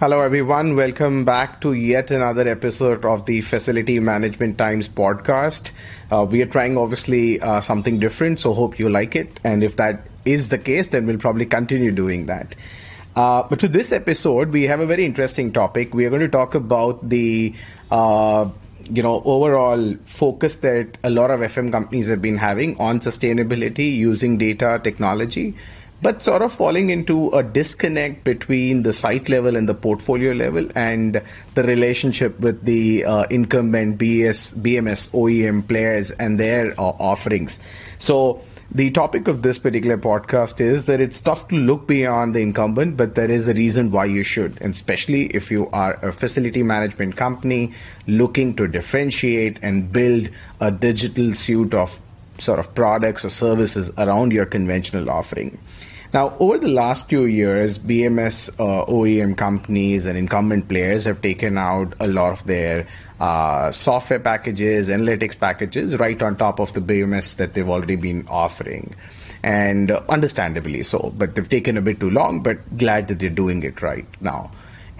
Hello, everyone. Welcome back to yet another episode of the Facility Management Times podcast. Uh, we are trying obviously uh, something different, so hope you like it. And if that is the case, then we'll probably continue doing that. Uh, but to this episode, we have a very interesting topic. We are going to talk about the uh, you know overall focus that a lot of FM companies have been having on sustainability using data technology but sort of falling into a disconnect between the site level and the portfolio level and the relationship with the uh, incumbent BS, BMS OEM players and their uh, offerings. So the topic of this particular podcast is that it's tough to look beyond the incumbent, but there is a reason why you should, and especially if you are a facility management company looking to differentiate and build a digital suite of sort of products or services around your conventional offering. Now, over the last few years, BMS uh, OEM companies and incumbent players have taken out a lot of their uh, software packages, analytics packages, right on top of the BMS that they've already been offering. And uh, understandably so, but they've taken a bit too long, but glad that they're doing it right now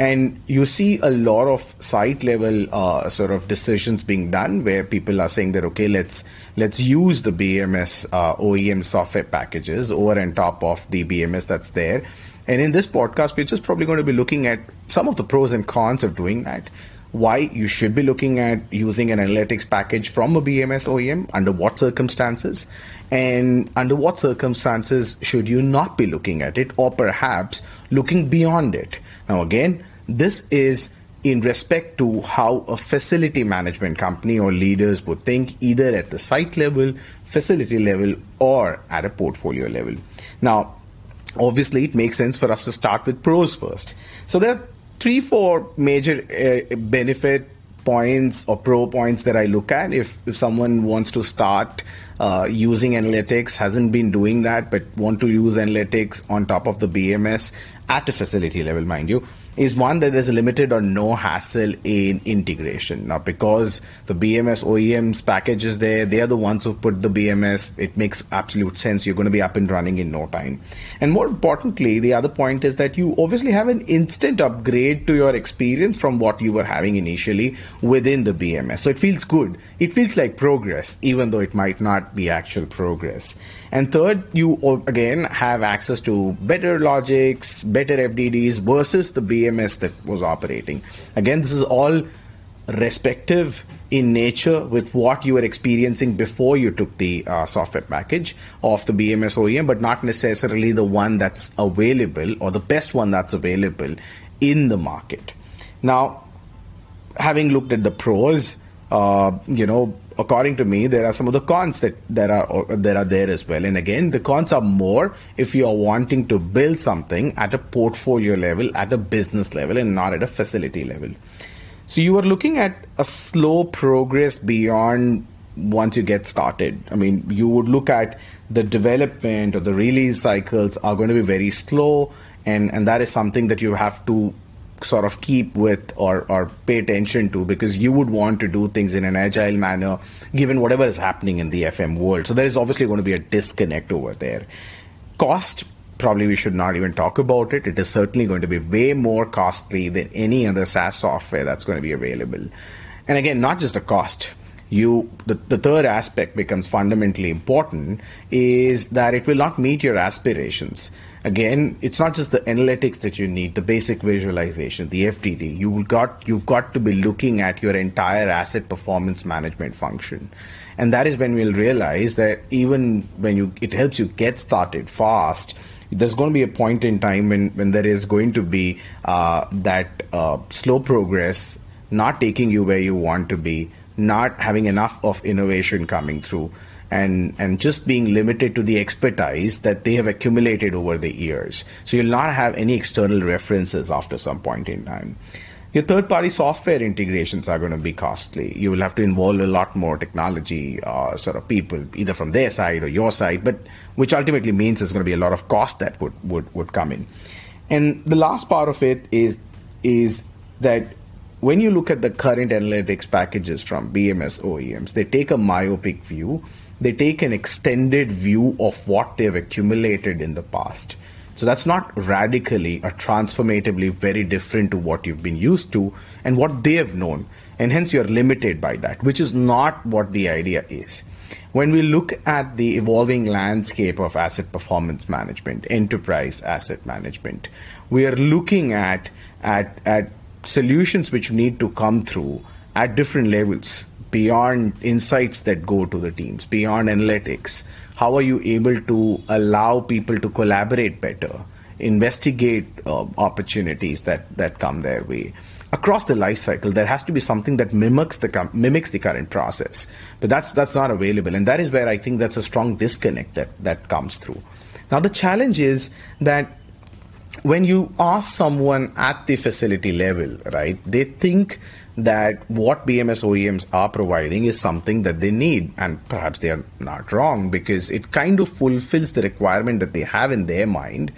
and you see a lot of site level uh, sort of decisions being done where people are saying that okay let's let's use the BMS uh, OEM software packages over and top of the BMS that's there. And in this podcast we're just probably going to be looking at some of the pros and cons of doing that why you should be looking at using an analytics package from a BMS OEM under what circumstances and under what circumstances should you not be looking at it or perhaps looking beyond it. Now again this is in respect to how a facility management company or leaders would think either at the site level, facility level, or at a portfolio level. Now, obviously, it makes sense for us to start with pros first. So there are three, four major uh, benefit points or pro points that I look at if, if someone wants to start uh, using analytics, hasn't been doing that, but want to use analytics on top of the BMS at a facility level, mind you is one that there's a limited or no hassle in integration. Now, because the BMS OEMs package is there, they are the ones who put the BMS. It makes absolute sense. You're going to be up and running in no time. And more importantly, the other point is that you obviously have an instant upgrade to your experience from what you were having initially within the BMS. So it feels good. It feels like progress, even though it might not be actual progress. And third, you again have access to better logics, better FDDs versus the BMS that was operating. Again, this is all respective in nature with what you were experiencing before you took the uh, software package of the BMS OEM, but not necessarily the one that's available or the best one that's available in the market. Now, having looked at the pros, uh, you know, according to me, there are some of the cons that, that are that are there as well. And again, the cons are more if you are wanting to build something at a portfolio level, at a business level, and not at a facility level. So you are looking at a slow progress beyond once you get started. I mean, you would look at the development or the release cycles are going to be very slow, and and that is something that you have to sort of keep with or, or pay attention to because you would want to do things in an agile manner given whatever is happening in the FM world. So there is obviously going to be a disconnect over there. Cost, probably we should not even talk about it. It is certainly going to be way more costly than any other SaaS software that's going to be available. And again, not just the cost you the, the third aspect becomes fundamentally important is that it will not meet your aspirations again it's not just the analytics that you need the basic visualization the FDD you got you've got to be looking at your entire asset performance management function. And that is when we'll realize that even when you it helps you get started fast there's going to be a point in time when, when there is going to be uh, that uh, slow progress not taking you where you want to be not having enough of innovation coming through and and just being limited to the expertise that they have accumulated over the years. So you'll not have any external references after some point in time. Your third party software integrations are going to be costly. You will have to involve a lot more technology, uh, sort of people, either from their side or your side, but which ultimately means there's going to be a lot of cost that would, would, would come in. And the last part of it is, is that when you look at the current analytics packages from BMS OEMs, they take a myopic view. They take an extended view of what they've accumulated in the past. So that's not radically or transformatively very different to what you've been used to and what they have known. And hence you're limited by that, which is not what the idea is. When we look at the evolving landscape of asset performance management, enterprise asset management, we are looking at, at, at solutions which need to come through at different levels beyond insights that go to the teams, beyond analytics. How are you able to allow people to collaborate better, investigate uh, opportunities that, that come their way? Across the life cycle, there has to be something that mimics the mimics the current process, but that's that's not available, and that is where I think that's a strong disconnect that that comes through. Now the challenge is that when you ask someone at the facility level, right, they think that what BMS OEMs are providing is something that they need, and perhaps they are not wrong because it kind of fulfills the requirement that they have in their mind.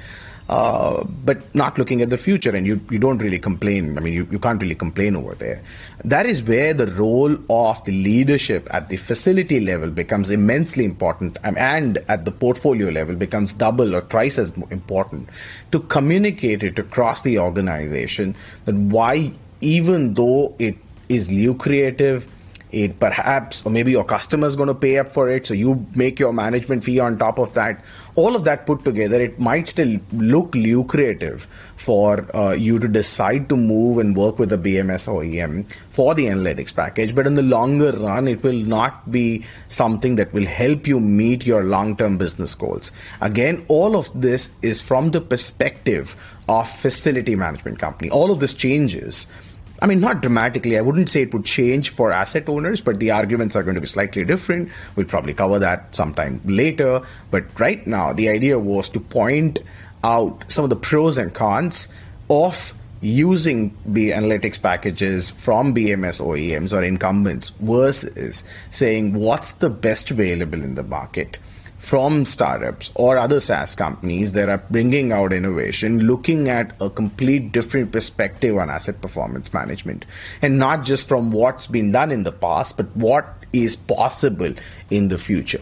Uh, but not looking at the future, and you, you don't really complain. I mean, you, you can't really complain over there. That is where the role of the leadership at the facility level becomes immensely important, and at the portfolio level becomes double or twice as important to communicate it across the organization that why even though it is lucrative, it perhaps, or maybe your customer is going to pay up for it, so you make your management fee on top of that. All of that put together, it might still look lucrative for uh, you to decide to move and work with a BMS OEM for the analytics package, but in the longer run, it will not be something that will help you meet your long-term business goals. Again, all of this is from the perspective of facility management company. All of this changes I mean, not dramatically. I wouldn't say it would change for asset owners, but the arguments are going to be slightly different. We'll probably cover that sometime later. But right now, the idea was to point out some of the pros and cons of using the analytics packages from BMS OEMs or incumbents versus saying what's the best available in the market from startups or other SaaS companies that are bringing out innovation, looking at a complete different perspective on asset performance management. And not just from what's been done in the past, but what is possible in the future.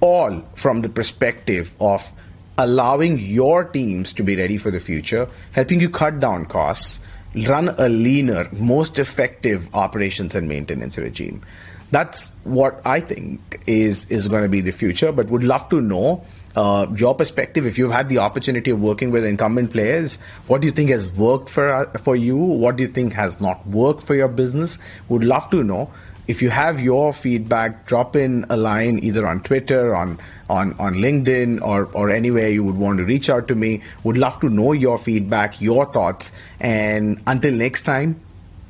All from the perspective of allowing your teams to be ready for the future, helping you cut down costs, run a leaner, most effective operations and maintenance regime that's what I think is is going to be the future. But would love to know uh, your perspective. If you've had the opportunity of working with incumbent players, what do you think has worked for for you? What do you think has not worked for your business? Would love to know. If you have your feedback, drop in a line either on Twitter, on on on LinkedIn, or or anywhere you would want to reach out to me. Would love to know your feedback, your thoughts, and until next time,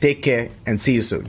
take care and see you soon.